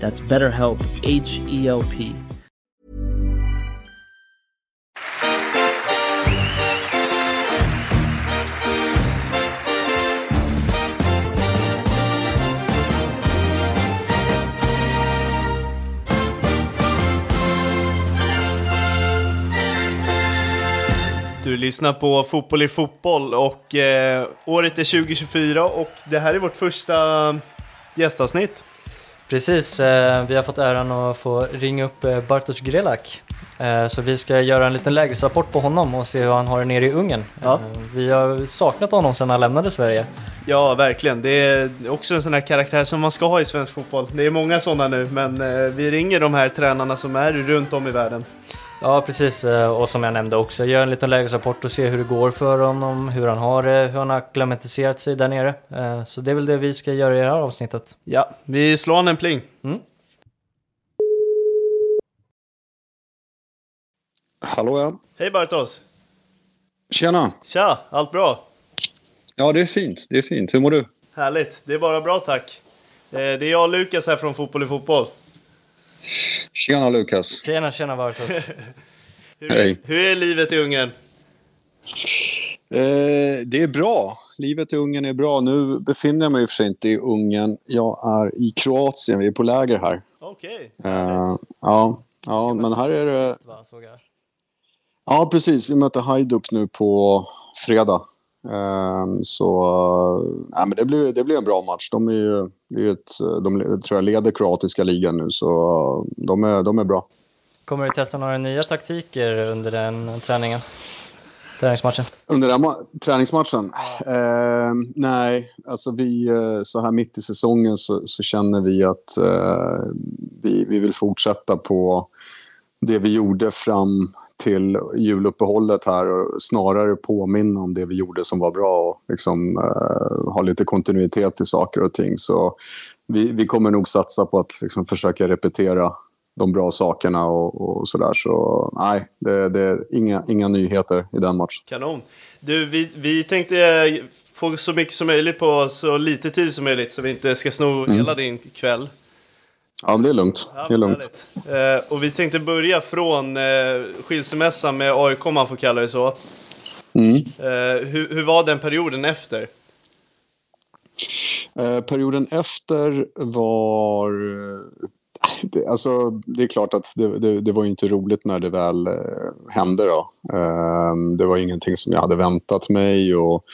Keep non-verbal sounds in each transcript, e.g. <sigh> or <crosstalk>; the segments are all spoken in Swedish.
That's BetterHelp, H E L P. Du lyssnar på Fotboll i fotboll och eh, året är 2024 och det här är vårt första gästavsnitt. Precis, eh, vi har fått äran att få ringa upp eh, Bartosz Grelak. Eh, så vi ska göra en liten lägesrapport på honom och se hur han har det nere i Ungern. Ja. Vi har saknat honom sedan han lämnade Sverige. Ja, verkligen. Det är också en sån här karaktär som man ska ha i svensk fotboll. Det är många sådana nu, men vi ringer de här tränarna som är runt om i världen. Ja, precis. eh, Och som jag nämnde också, göra en liten lägesrapport och se hur det går för honom, hur han har det, hur han har akklimatiserat sig där nere. Eh, Så det är väl det vi ska göra i det här avsnittet. Ja, vi slår en pling. Hallå ja. Hej Bartos! Tjena. Tja, allt bra? Ja, det är fint. Det är fint. Hur mår du? Härligt, det är bara bra tack. Eh, Det är jag och Lukas här från Fotboll i fotboll. Tjena Lukas. Tjena, tjena Bartos. <laughs> Hur, Hej. hur är livet i Ungern? Eh, det är bra. Livet i Ungern är bra. Nu befinner jag mig i och för sig inte i Ungern. Jag är i Kroatien. Vi är på läger här. Okej. Eh, ja, ja, men här är det... Ja, precis. Vi möter Hajduk nu på fredag. Eh, så ja, men det, blir, det blir en bra match. De, är ju, det är ju ett, de tror jag leder kroatiska ligan nu, så de är, de är bra. Kommer du testa några nya taktiker under den träningen? Träningsmatchen? Under den ma- träningsmatchen? Eh, nej, alltså vi eh, så här mitt i säsongen så, så känner vi att eh, vi, vi vill fortsätta på det vi gjorde fram till juluppehållet här och snarare påminna om det vi gjorde som var bra och liksom, eh, ha lite kontinuitet i saker och ting. Så vi, vi kommer nog satsa på att liksom, försöka repetera de bra sakerna och, och sådär. Så nej, det, det är inga, inga nyheter i den matchen. Kanon. Du, vi, vi tänkte eh, få så mycket som möjligt på så lite tid som möjligt så vi inte ska sno hela din kväll. Ja, men det är lugnt. Ja, Det är lugnt. Eh, och vi tänkte börja från eh, skilsmässan med AIK om man får kalla det så. Mm. Eh, hur, hur var den perioden efter? Eh, perioden efter var... Det, alltså, det är klart att det, det, det var ju inte roligt när det väl eh, hände. Då. Eh, det var ingenting som jag hade väntat mig. Och,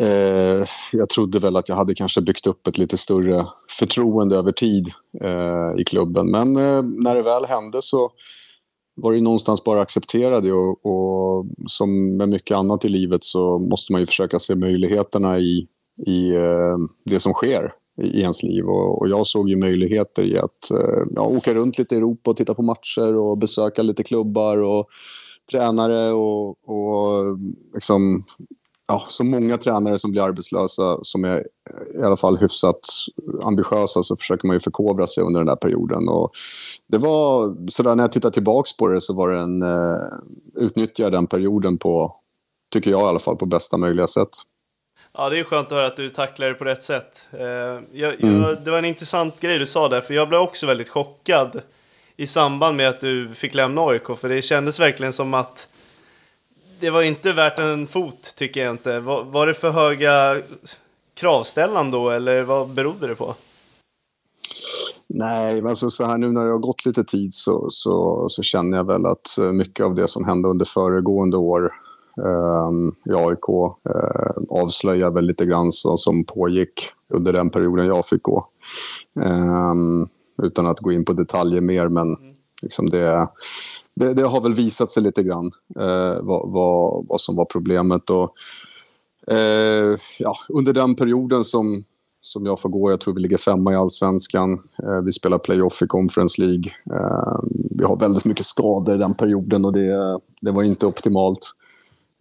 eh, jag trodde väl att jag hade kanske byggt upp ett lite större förtroende över tid eh, i klubben. Men eh, när det väl hände så var det någonstans bara att acceptera det. Och, och som med mycket annat i livet så måste man ju försöka se möjligheterna i, i eh, det som sker i ens liv. Och, och jag såg ju möjligheter i att eh, ja, åka runt lite i Europa och titta på matcher och besöka lite klubbar och tränare och, och liksom ja, så många tränare som blir arbetslösa som är eh, i alla fall hyfsat ambitiösa så försöker man ju förkovra sig under den där perioden. Och det var, sådär när jag tittar tillbaks på det så var det en, eh, uh, utnyttja den perioden på, tycker jag i alla fall, på bästa möjliga sätt. Ja, det är skönt att höra att du tacklar det på rätt sätt. Uh, jag, jag, mm. Det var en intressant grej du sa där, för jag blev också väldigt chockad i samband med att du fick lämna AIK, för det kändes verkligen som att det var inte värt en fot, tycker jag inte. Var, var det för höga kravställan då, eller vad berodde det på? Nej, men alltså så här nu när det har gått lite tid så, så, så känner jag väl att eh, mycket av det som hände under föregående år i AIK uh, eh, avslöjar väl lite grann så, som pågick under den perioden jag fick gå. Um, utan att gå in på detaljer mer, men mm. liksom det, det, det, har väl visat sig lite grann eh, vad, vad, vad, som var problemet. Och, eh, ja, under den perioden som, som jag får gå, jag tror vi ligger femma i allsvenskan. Eh, vi spelar playoff i Conference League. Vi har väldigt mycket skador den perioden och det, det var inte optimalt.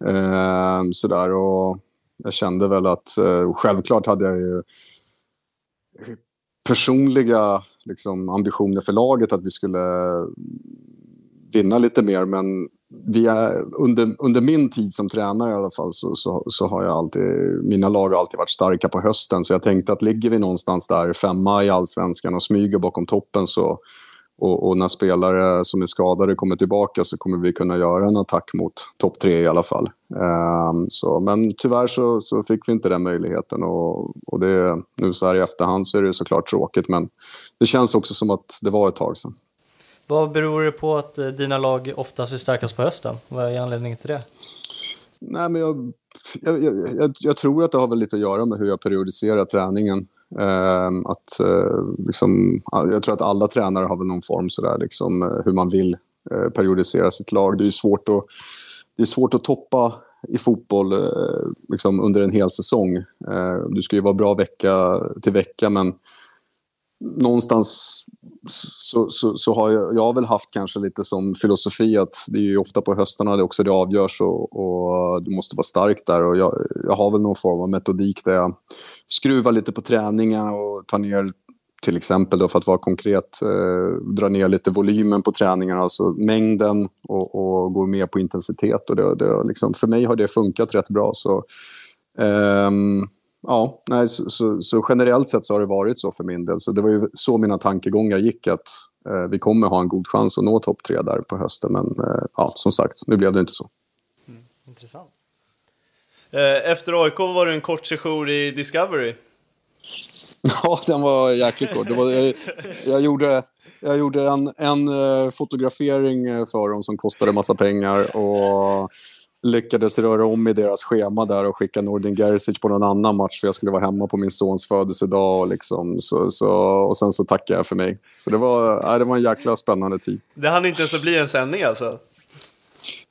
Eh, sådär, och jag kände väl att eh, självklart hade jag ju personliga liksom, ambitioner för laget att vi skulle mm, vinna lite mer. Men vi är, under, under min tid som tränare i alla fall så, så, så, har jag alltid, mina lag har alltid varit starka på hösten. Så jag tänkte att ligger vi någonstans där femma i allsvenskan och smyger bakom toppen så och, och, när spelare som är skadade kommer tillbaka så kommer vi kunna göra en attack mot topp tre i alla fall. Um, så, men tyvärr så, så, fick vi inte den möjligheten och, och det, nu så här i efterhand så är det såklart tråkigt men det känns också som att det var ett tag sedan. Vad beror det på att eh, dina lag oftast är starkast på hösten? Vad är anledningen till det? Nej, men jag, jag, jag, jag, tror att det har väl lite att göra med hur jag periodiserar träningen. Eh, att, eh, liksom, jag tror att alla tränare har väl någon form sådär, liksom, eh, hur man vill eh, periodisera sitt lag. Det är svårt att, det är svårt att toppa i fotboll eh, liksom, under en hel säsong. Ehm, du ska ju vara bra vecka till vecka men någonstans så, så, så, har jag, jag har väl haft kanske lite som filosofi att det är ju ofta på höstarna det också det avgörs och, och du måste vara stark där. Och jag, jag har väl någon form av metodik där jag skruvar lite på träningen och tar ner till exempel då för att vara konkret eh, dra ner lite volymen på träningarna, alltså mängden och, och går mer på intensitet. Och det, det liksom, för mig har det funkat rätt bra. Så ehm, ja, nej, så, så, så, generellt sett så har det varit så för min del. Så det var ju så mina tankegångar gick att eh, vi kommer ha en god chans att nå topp tre där på hösten. Men eh, ja, som sagt, nu blev det inte så. Mm, intressant. Eh, efter AIK var det en kort session i Discovery. <laughs> Ja, den var jäkligt kort. Det var, jag, jag, gjorde, jag gjorde en, en eh, fotografering för dem som kostade massa pengar. Och lyckades röra om i deras schema där och skicka Nordin Gerzic på någon annan match för jag skulle vara hemma på min sons födelsedag. Och, liksom, så, så, och sen så tackade jag för mig. Så det var, äh, det var en jäkla spännande tid. Det hann inte ens bli en sändning alltså?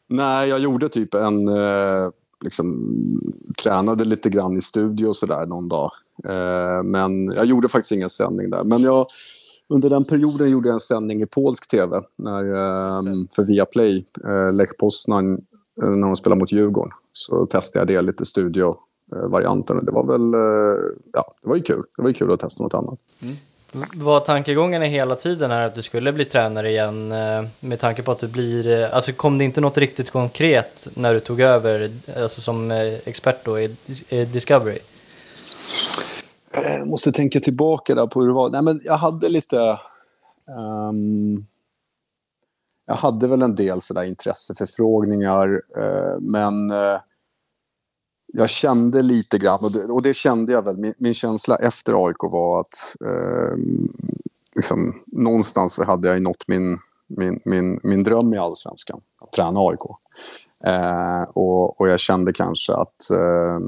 Nej, jag gjorde typ en... Eh, liksom, tränade lite grann i studio och sådär någon dag. Eh, men jag gjorde faktiskt ingen sändning där. Men jag, under den perioden gjorde jag en sändning i polsk tv när, eh, för Viaplay. Eh, Lech Poznan när de spelade mot Djurgården. Så testade jag det lite studiovarianten. Det var väl, eh, ja, det var ju kul. Det var ju kul att testa något annat. Mm. Var tankegången hela tiden här att du skulle bli tränare igen eh, med tanke på att du blir, alltså kom det inte något riktigt konkret när du tog över, alltså som expert då i Discovery? Jag måste tänka tillbaka där på hur det var. Nej men jag hade lite, um jag hade väl en del sådär intresseförfrågningar eh, men eh, jag kände lite grann, och det, och det kände jag väl, min, min, känsla efter AIK var att eh, liksom, någonstans hade jag nått min, min, min, min dröm i allsvenskan, att träna AIK. Eh, och, och jag kände kanske att eh,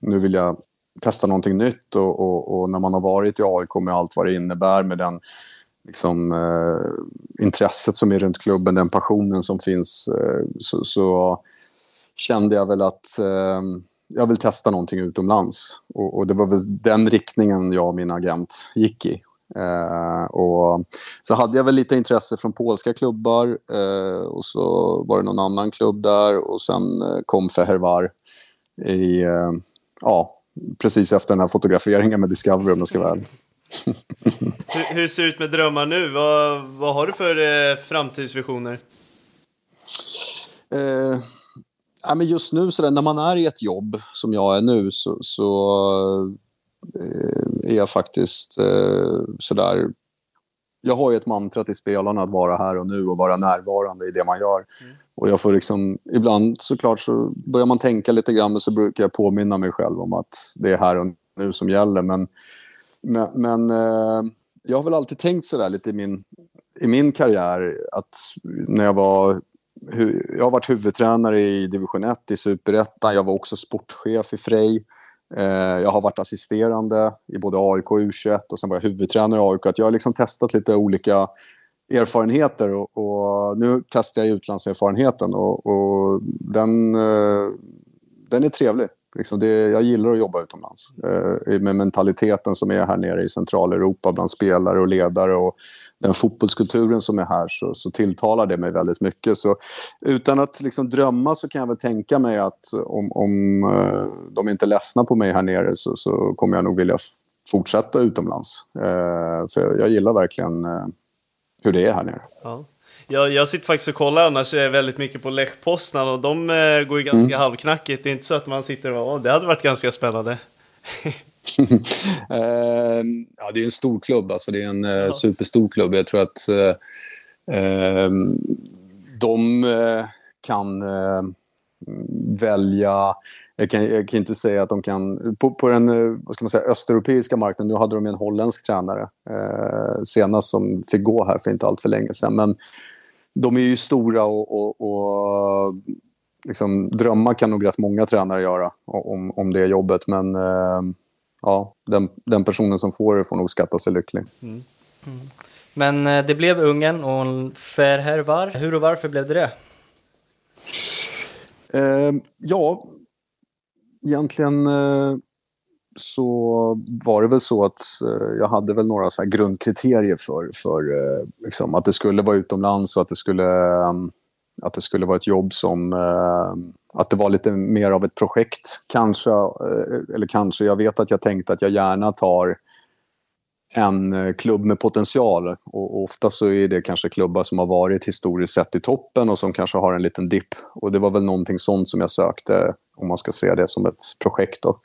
nu vill jag testa någonting nytt och, och, och, när man har varit i AIK med allt vad det innebär med den liksom, eh, intresset som är runt klubben, den passionen som finns, eh, så, så, kände jag väl att eh, jag vill testa någonting utomlands. Och, och, det var väl den riktningen jag och min agent gick i. Eh, och så hade jag väl lite intresse från polska klubbar eh, och så var det någon annan klubb där och sen eh, kom Fehervar i eh, ja, precis efter den här fotograferingen med Discovery om jag ska vara ärlig hur, hur, ser det ut med drömmar nu? Vad, vad har du för eh, framtidsvisioner? Eh, ja, men just nu, så där, när man är i ett jobb som jag är nu så, så eh, är jag faktiskt eh, sådär... Jag har ju ett mantra till spelarna att vara här och nu och vara närvarande i det man gör. Mm. Och jag får liksom, ibland såklart så börjar man tänka lite grann men så brukar jag påminna mig själv om att det är här och nu som gäller. Men, men, men eh, jag har väl alltid tänkt sådär lite i min, i min karriär att när jag var jag har varit huvudtränare i division 1 i superettan. Jag var också sportchef i Frej. Eh, jag har varit assisterande i både AIK och U21 och sen var jag huvudtränare i AIK. Att jag har liksom testat lite olika erfarenheter och, och nu testar jag utlandserfarenheten och, och den, eh, den är trevlig. Liksom det, jag gillar att jobba utomlands. Eh, med mentaliteten som är här nere i Centraleuropa bland spelare och ledare och den fotbollskulturen som är här så, så tilltalar det mig väldigt mycket. Så utan att liksom drömma så kan jag väl tänka mig att om, om eh, de inte är ledsna på mig här nere så, så kommer jag nog vilja fortsätta utomlands. Eh, för jag gillar verkligen eh, hur det är här nere. Ja. Jag, jag sitter faktiskt och kollar annars väldigt mycket på Lech Poznan och de eh, går ju ganska mm. halvknackigt. Det är inte så att man sitter och åh, det hade varit ganska spännande. <laughs> eh, ja, det är en stor klubb, alltså det är en eh, superstor klubb. Jag tror att ehm, de eh, kan välja jag kan, jag kan inte säga att de kan... På, på den vad ska man säga, östeuropeiska marknaden, nu hade de en holländsk tränare eh, senast som fick gå här för inte allt för länge sedan. Men de är ju stora och, och, och liksom, drömmar kan nog rätt många tränare göra om, om det jobbet. Men eh, ja, den, den, personen som får det får nog skatta sig lycklig. Mm. Mm. Men eh, det blev Ungern och Ferhervar. Hur och varför blev det det? Eh, ja, egentligen eh, så var det väl så att eh, jag hade väl några så grundkriterier för, för eh, liksom, att det skulle vara utomlands och att det skulle, ehm, att det skulle vara ett jobb som... Eh, att det var lite mer av ett projekt. Kanske, eh, eller kanske, jag vet att jag tänkte att jag gärna tar en eh, klubb med potential. Och ofta så är det kanske klubbar som har varit historiskt sett i toppen och som kanske har en liten dipp. Och det var väl någonting sånt som jag sökte om man ska se det som ett projekt. Då.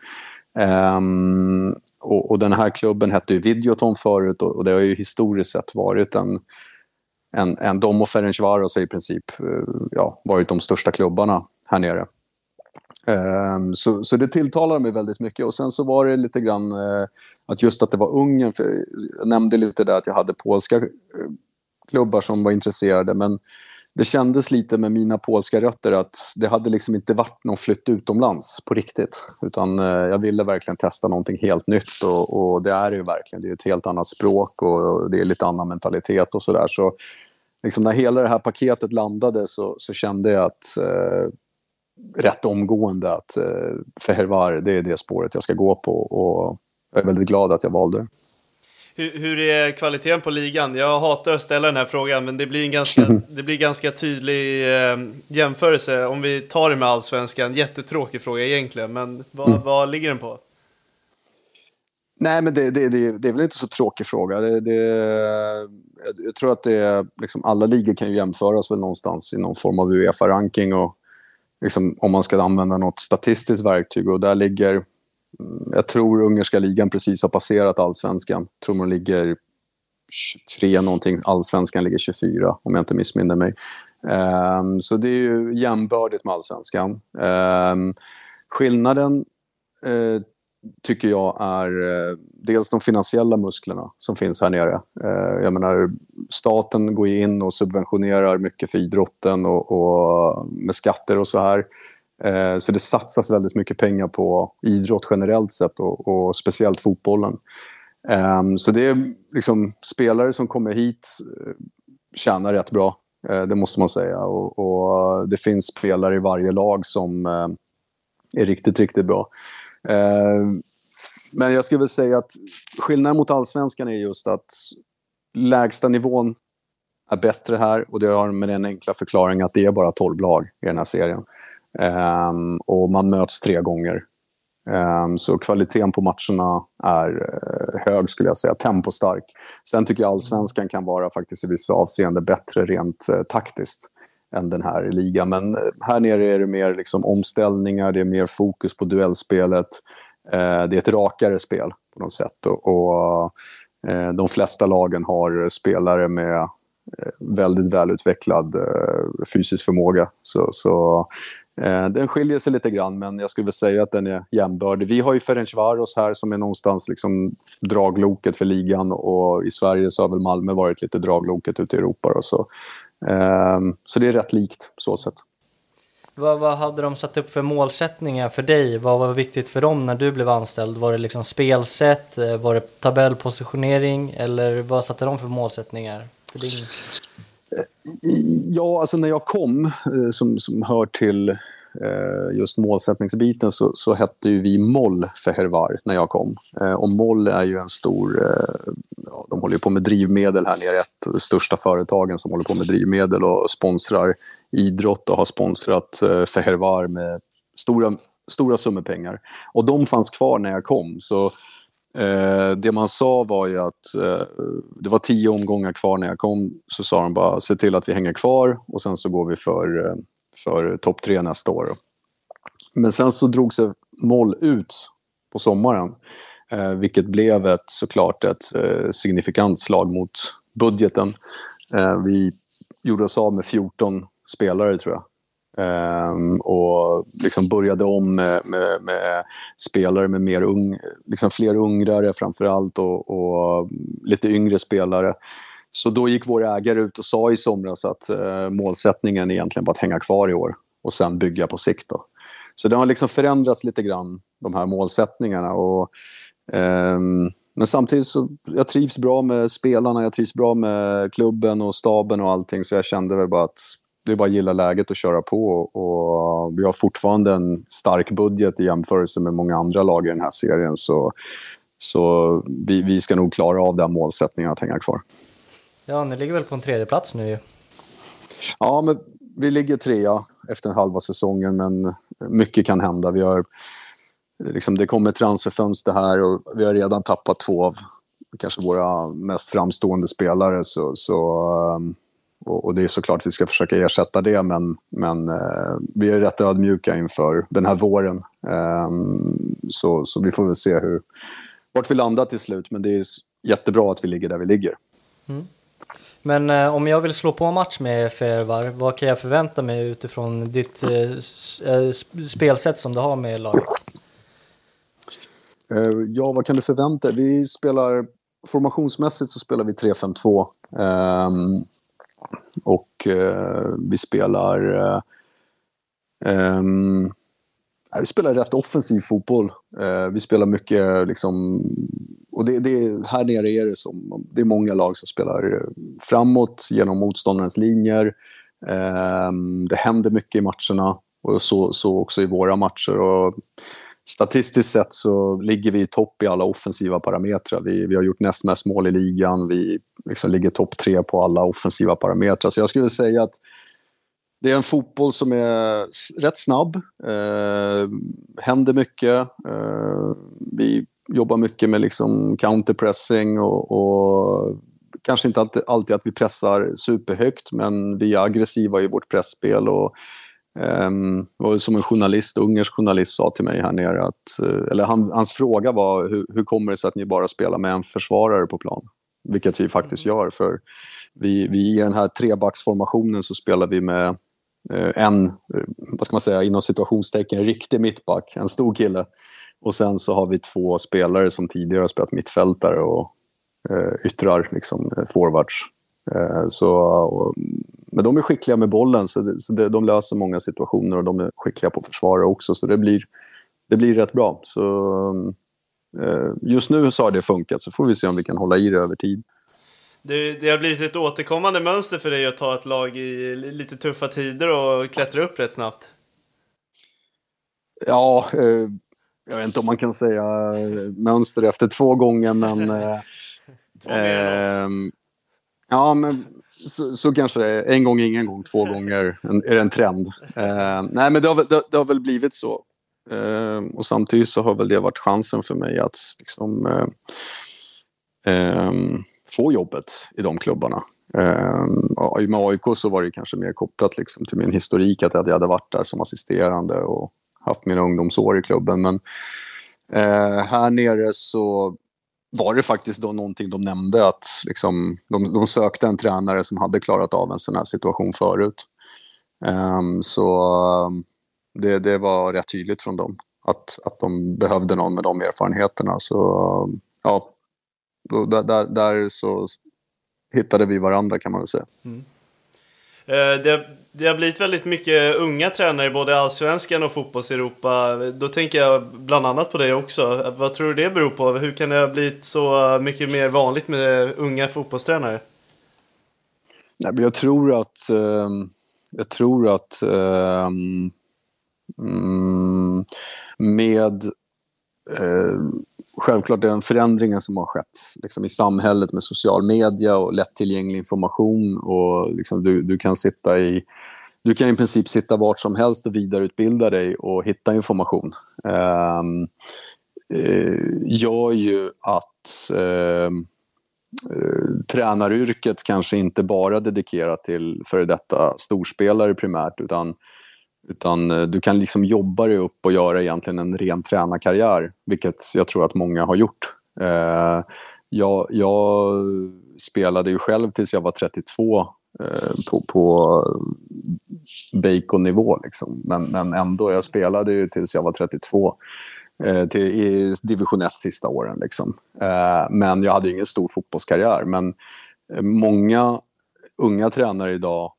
Um, och, och, den här klubben hette ju Videoton förut och, och, det har ju historiskt sett varit en, en, en de och Ferencvaros har i princip uh, ja, varit de största klubbarna här nere. Um, så, så det tilltalade mig väldigt mycket och sen så var det lite grann uh, att just att det var Ungern, för jag nämnde lite där att jag hade polska uh, klubbar som var intresserade men det kändes lite med mina polska rötter att det hade liksom inte varit någon flytt utomlands på riktigt. Utan eh, jag ville verkligen testa någonting helt nytt och, och det är det ju verkligen. Det är ett helt annat språk och det är lite annan mentalitet och sådär. Så liksom när hela det här paketet landade så, så kände jag att eh, rätt omgående att eh, Fehervar, det är det spåret jag ska gå på och jag är väldigt glad att jag valde det. Hur, hur, är kvaliteten på ligan? Jag hatar att ställa den här frågan, men det blir en ganska, <laughs> det blir ganska tydlig eh, jämförelse. Om vi tar det med allsvenskan, jättetråkig fråga egentligen, men vad, mm. vad ligger den på? Nej, men det, det, det, det är väl inte så tråkig fråga. Jag tror att det liksom, alla ligor kan ju jämföras väl någonstans i någon form av Uefa-ranking och liksom, om man ska använda något statistiskt verktyg och där ligger jag tror ungerska ligan precis har passerat allsvenskan. Jag tror man ligger 23 någonting, allsvenskan ligger 24 om jag inte missminner mig. Um, så det är ju jämbördigt med allsvenskan. Um, skillnaden uh, tycker jag är uh, dels de finansiella musklerna som finns här nere. Uh, jag menar, staten går in och subventionerar mycket för idrotten och, och med skatter och så här. Eh, så det satsas väldigt mycket pengar på idrott generellt sett och, och speciellt fotbollen. Ehm, så det är liksom spelare som kommer hit eh, tjänar rätt bra. Eh, det måste man säga. Och, och, det finns spelare i varje lag som eh, är riktigt, riktigt bra. Ehm, men jag skulle väl säga att skillnaden mot allsvenskan är just att lägsta nivån är bättre här och det har med den enkla förklaringen att det är bara 12 lag i den här serien. Um, och man möts tre gånger. Um, så kvaliteten på matcherna är uh, hög skulle jag säga, tempostark. Sen tycker jag allsvenskan kan vara faktiskt i vissa avseenden bättre rent uh, taktiskt än den här ligan. Men uh, här nere är det mer liksom, omställningar, det är mer fokus på duellspelet. det är ett rakare spel på något sätt. Och, och de flesta lagen har spelare med Eh, väldigt välutvecklad eh, fysisk förmåga. Så, så Eh, den skiljer sig lite grann, men jag skulle väl säga att den är jämbördig. Vi har ju Ferencvaros här som är någonstans liksom dragloket för ligan och i Sverige så har väl Malmö varit lite dragloket ute i Europa. Och så. Eh, så det är rätt likt så sett. Vad, vad hade de satt upp för målsättningar för dig? Vad var viktigt för dem när du blev anställd? Var det liksom spelsätt? Eh, var det tabellpositionering? Eller vad satte de för målsättningar för din Ja, alltså när jag kom, eh, som, som hör till eh, just målsättningsbiten, så, så hette ju vi Moll för Hervar när jag kom. Eh, och Moll är ju en stor, ja, de håller ju på med drivmedel här nere, ett av de största företagen som håller på med drivmedel och sponsrar idrott och har sponsrat för Hervar med stora, stora summor pengar. Och de fanns kvar när jag kom. Så Eh, det man sa var ju att eh, det var tio omgångar kvar när jag kom. Så sa de bara se till att vi hänger kvar och sen så går vi för, eh, för topp tre nästa år. Men sen så drog sig Moll ut på sommaren. Eh, vilket blev ett, såklart ett eh, signifikant slag mot budgeten. Eh, vi gjorde oss av med 14 spelare tror jag. Um, och liksom började om med, med, med, spelare med mer ung, liksom fler ungrare framförallt och, och lite yngre spelare. Så då gick vår ägare ut och sa i somras att uh, målsättningen egentligen var att hänga kvar i år och sen bygga på sikt. Då. Så det har liksom förändrats lite grann, de här målsättningarna. Och, um, men samtidigt så jag trivs bra med spelarna, jag trivs bra med klubben och staben och allting så jag kände väl bara att det är bara att gilla läget och köra på. Och vi har fortfarande en stark budget i jämförelse med många andra lag i den här serien. Så, så vi, vi ska nog klara av den målsättningen att hänga kvar. Ja, ni ligger väl på en tredje plats nu ju. Ja, men vi ligger trea efter en halva säsongen, men mycket kan hända. Vi har, liksom, det kommer transferfönster här och vi har redan tappat två av kanske våra mest framstående spelare. Så, så um, och, det är såklart att vi ska försöka ersätta det men, men eh, vi är rätt ödmjuka inför den här våren. Eh, så, så vi får väl se hur, vart vi landar till slut men det är jättebra att vi ligger där vi ligger. Mm. Men eh, om jag vill slå på match med Fervar, vad kan jag förvänta mig utifrån ditt eh, eh, spelsätt som du har med laget? Eh, ja, vad kan du förvänta dig? Vi spelar formationsmässigt så spelar vi 3-5-2. Och eh, vi spelar... Eh, ehm, vi spelar rätt offensiv fotboll. Eh, vi spelar mycket liksom... Och det, det, här nere är det som... Det är många lag som spelar framåt genom motståndarens linjer. Ehm, det händer mycket i matcherna och så, så också i våra matcher. Och statistiskt sett så ligger vi i topp i alla offensiva parametrar. Vi, vi har gjort näst mest mål i ligan. Vi liksom ligger topp tre på alla offensiva parametrar. Så jag skulle säga att det är en fotboll som är rätt snabb. Eh, händer mycket. Eh, vi jobbar mycket med liksom counterpressing och, och kanske inte alltid, alltid, att vi pressar superhögt men vi är aggressiva i vårt pressspel och Um, var som en journalist, ungersk journalist sa till mig här nere att, uh, eller han, hans fråga var hur, hur kommer det sig att ni bara spelar med en försvarare på plan? Vilket vi faktiskt mm. gör för vi, vi i den här trebacksformationen så spelar vi med uh, en, uh, vad ska man säga, inom situationstecken riktig mittback, en stor kille. Och sen så har vi två spelare som tidigare har spelat mittfältare och yttrar, liksom forwards. Så, och, men de är skickliga med bollen, så, det, så det, de löser många situationer och de är skickliga på försvara också, så det blir, det blir rätt bra. Så, eh, just nu så har det funkat, så får vi se om vi kan hålla i det över tid. Det, det har blivit ett återkommande mönster för dig att ta ett lag i lite tuffa tider och klättra upp rätt snabbt. Ja, eh, jag vet inte om man kan säga mönster efter två gånger, men... <laughs> Eh, två eh, ja, men så, så kanske det är. En gång, ingen gång, två gånger en, är det en trend. Eh, nej, men det har, det, det har väl blivit så. Eh, och samtidigt så har väl det varit chansen för mig att liksom, eh, eh få jobbet i de klubbarna. Eh, med AIK så var det kanske mer kopplat liksom till min historik, att jag hade varit där som assisterande och haft mina ungdomsår i klubben. Men eh, här nere så var det faktiskt då någonting de nämnde att liksom, de, de sökte en tränare som hade klarat av en sån här situation förut. Um, så um, det, det var rätt tydligt från dem att, att de behövde någon med de erfarenheterna. Så ja, då, där, där så hittade vi varandra kan man väl säga. Mm. Eh, det, det har blivit väldigt mycket unga tränare i både allsvenskan och fotbolls-Europa. Då tänker jag bland annat på dig också. Vad tror du det beror på? Hur kan det ha blivit så mycket mer vanligt med unga fotbollstränare? Nej, men jag tror att... Ehm, jag tror att... Ehm, mm, med... Eh, Självklart den förändringen som har skett liksom, i samhället med social media och lättillgänglig information. och liksom, du, du kan sitta i du kan i princip sitta vart som helst och vidareutbilda dig och hitta information. Um, uh, gör ju att uh, tränaryrket kanske inte bara dedikerat till före detta storspelare primärt utan, utan eh, du kan liksom jobba dig upp och göra egentligen en ren tränarkarriär, vilket jag tror att många har gjort. Eh, jag, jag spelade ju själv tills jag var 32 eh, på, på bacon-nivå. Liksom. Men, men ändå, jag spelade ju tills jag var 32 eh, till, i division 1 sista åren. Liksom. Eh, men jag hade ingen stor fotbollskarriär. Men många unga tränare idag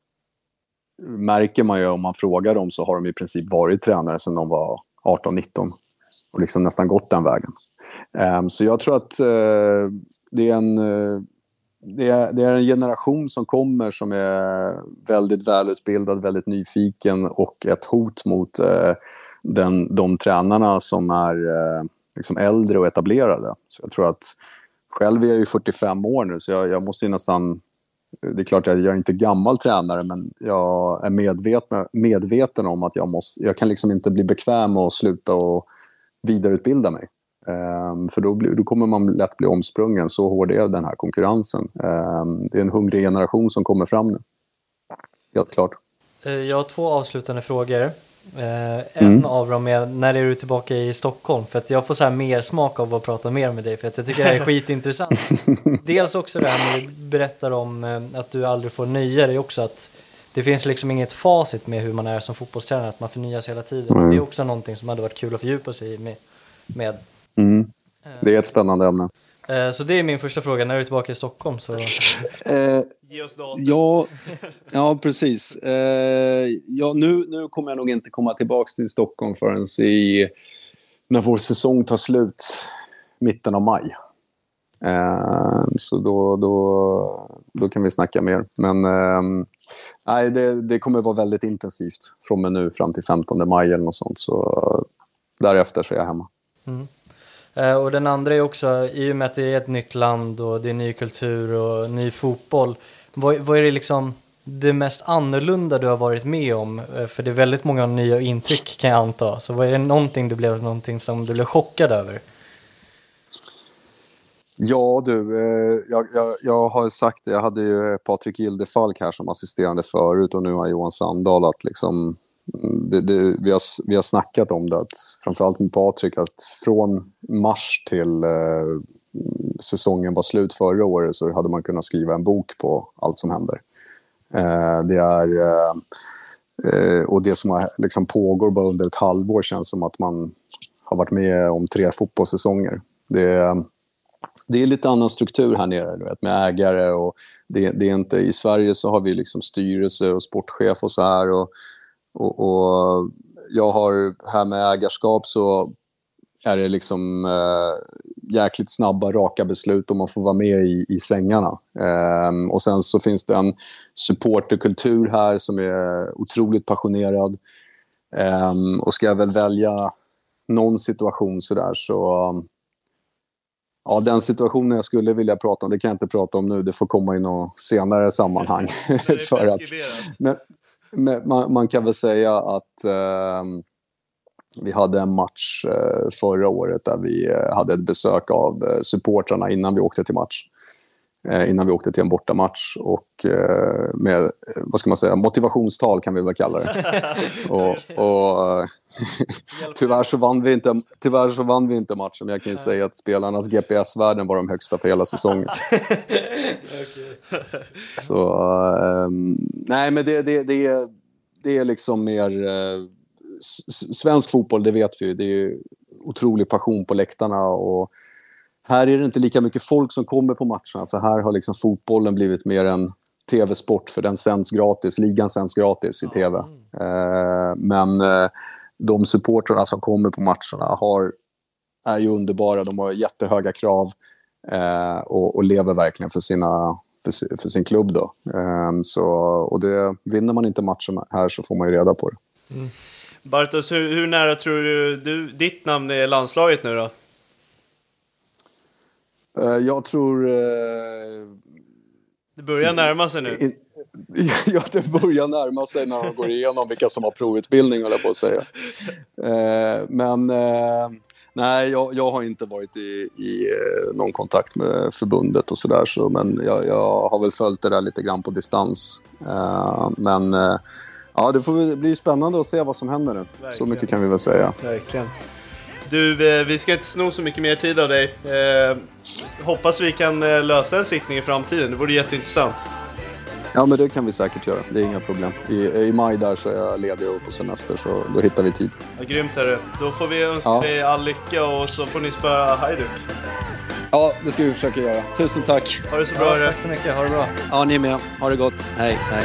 märker man ju om man frågar dem så har de i princip varit tränare sedan de var 18-19 och liksom nästan gått den vägen. Um, så jag tror att uh, det är en uh, det är, det är en generation som kommer som är väldigt välutbildad, väldigt nyfiken och ett hot mot uh, den, de tränarna som är liksom äldre och etablerade. Så jag tror att själv är jag ju 45 år nu så jag, jag måste ju nästan det är klart att jag är inte gammal tränare men jag är medveten, medveten om att jag, måste, jag kan liksom inte bli bekväm och sluta och vidareutbilda mig. Um, för då, blir, då, kommer man lätt bli omsprungen. Så hård är den här konkurrensen. Um, det är en hungrig generation som kommer fram nu. Helt klart. Eh, jag har två avslutande frågor. Uh, en mm. av dem är, när är du tillbaka i Stockholm? För att jag får så här mer smak av att prata mer med dig för att jag tycker det är <laughs> skitintressant. Dels också det här när du berättar om uh, att du aldrig får nöja dig också att det finns liksom inget facit med hur man är som fotbollstränare, att man förnyas hela tiden. Mm. Det är också någonting som hade varit kul att fördjupa sig i med, med Mm. Det är ett spännande ämne. Eh, så det är min första fråga, när är du tillbaka i Stockholm? Så... Eh, Ge oss datum. Ja, ja precis. Eh, ja, nu, nu kommer jag nog inte komma tillbaka till Stockholm förrän i, när vår säsong tar slut, mitten av maj. Eh, så då, då, då kan vi snacka mer. Men eh, nej, det, det kommer vara väldigt intensivt från och med nu fram till 15 maj eller något sånt. Så därefter så är jag hemma. Mm. Eh, och den andra är också, i och med att det är ett nytt land och det är ny kultur och ny fotboll, vad, vad är det liksom det mest annorlunda du har varit med om? Eh, för det är väldigt många nya intryck kan jag anta. Så vad är det någonting du blev någonting som du blev chockad över? Ja du, eh, jag, jag, jag, har sagt det, jag hade ju Patrik Gildefalk här som assisterande förut och nu har Johan Sandahl att liksom det, det, vi, har, vi har snackat om det, att, framförallt med Patrik, att från mars till eh, säsongen var slut förra året så hade man kunnat skriva en bok på allt som händer. Eh, det är... Eh, eh, och det som har, liksom pågår bara under ett halvår känns som att man har varit med om tre fotbollssäsonger. Det, det är lite annan struktur här nere, du vet, med ägare och det, det är inte... I Sverige så har vi liksom styrelse och sportchef och så här. Och, och, och, jag har här med ägarskap så är det liksom eh, jäkligt snabba, raka beslut och man får vara med i, i svängarna. Eh, och sen så finns det en supporterkultur här som är otroligt passionerad. Eh, och ska jag väl välja någon situation sådär så Ja, den situationen jag skulle vilja prata om, det kan jag inte prata om nu. Det får komma i något senare sammanhang. <laughs> för att, men, man, man, kan väl säga att eh, vi hade en match eh, förra året där vi eh, hade ett besök av eh, supportrarna innan vi åkte till match. Eh, innan vi åkte till en bortamatch. Och eh, med, eh, vad ska man säga, motivationstal kan vi väl kalla det. <laughs> och, och <laughs> tyvärr, så vann vi inte, tyvärr så vann vi inte matchen, men jag kan ju säga att spelarnas GPS-värden var de högsta för hela säsongen. <laughs> så, um, nej men det, det, det, det är liksom mer... Svensk fotboll, det vet vi ju, det är ju otrolig passion på läktarna. och här är det inte lika mycket folk som kommer på matcherna för här har liksom fotbollen blivit mer en tv-sport för den sänds gratis. Ligan sänds gratis i tv. Eh, men eh, de supportrarna som kommer på matcherna har, är ju underbara. De har jättehöga krav eh, och, och, lever verkligen för, sina, för, för sin klubb. Då. Eh, så, och det, vinner man inte matchen här så får man ju reda på det. Mm. Bartos, hur, hur nära tror du, du ditt namn är landslaget nu då? Eh, jag tror... Eh, det börjar närma sig nu. <laughs> Ja, det börjar närma sig när de går igenom vilka som har provutbildning, håller jag på att säga. Eh, men nej, jag, jag, har inte varit i, i någon kontakt med förbundet och sådär. Så, men jag, jag, har väl följt det där lite grann på distans. Men ja, det får bli spännande att se vad som händer nu. Verkligen. Så mycket kan vi väl säga. Verkligen. Du, eh, vi ska inte sno så mycket mer tid av dig. Eh, hoppas vi kan eh, lösa en sittning i framtiden, det vore jätteintressant. Ja, men det kan vi säkert göra. Det är inga problem. I, i maj där så är jag ledig och på semester, så då hittar vi tid. Ja, grymt hörru. Då får vi önska ja. dig all lycka och så får ni spöa Hajduk. Ja, det ska vi försöka göra. Tusen tack. Ha det så bra. Ja, tack så mycket. Ha det bra. Ja, ni med. Ha det gott. Hej, hej.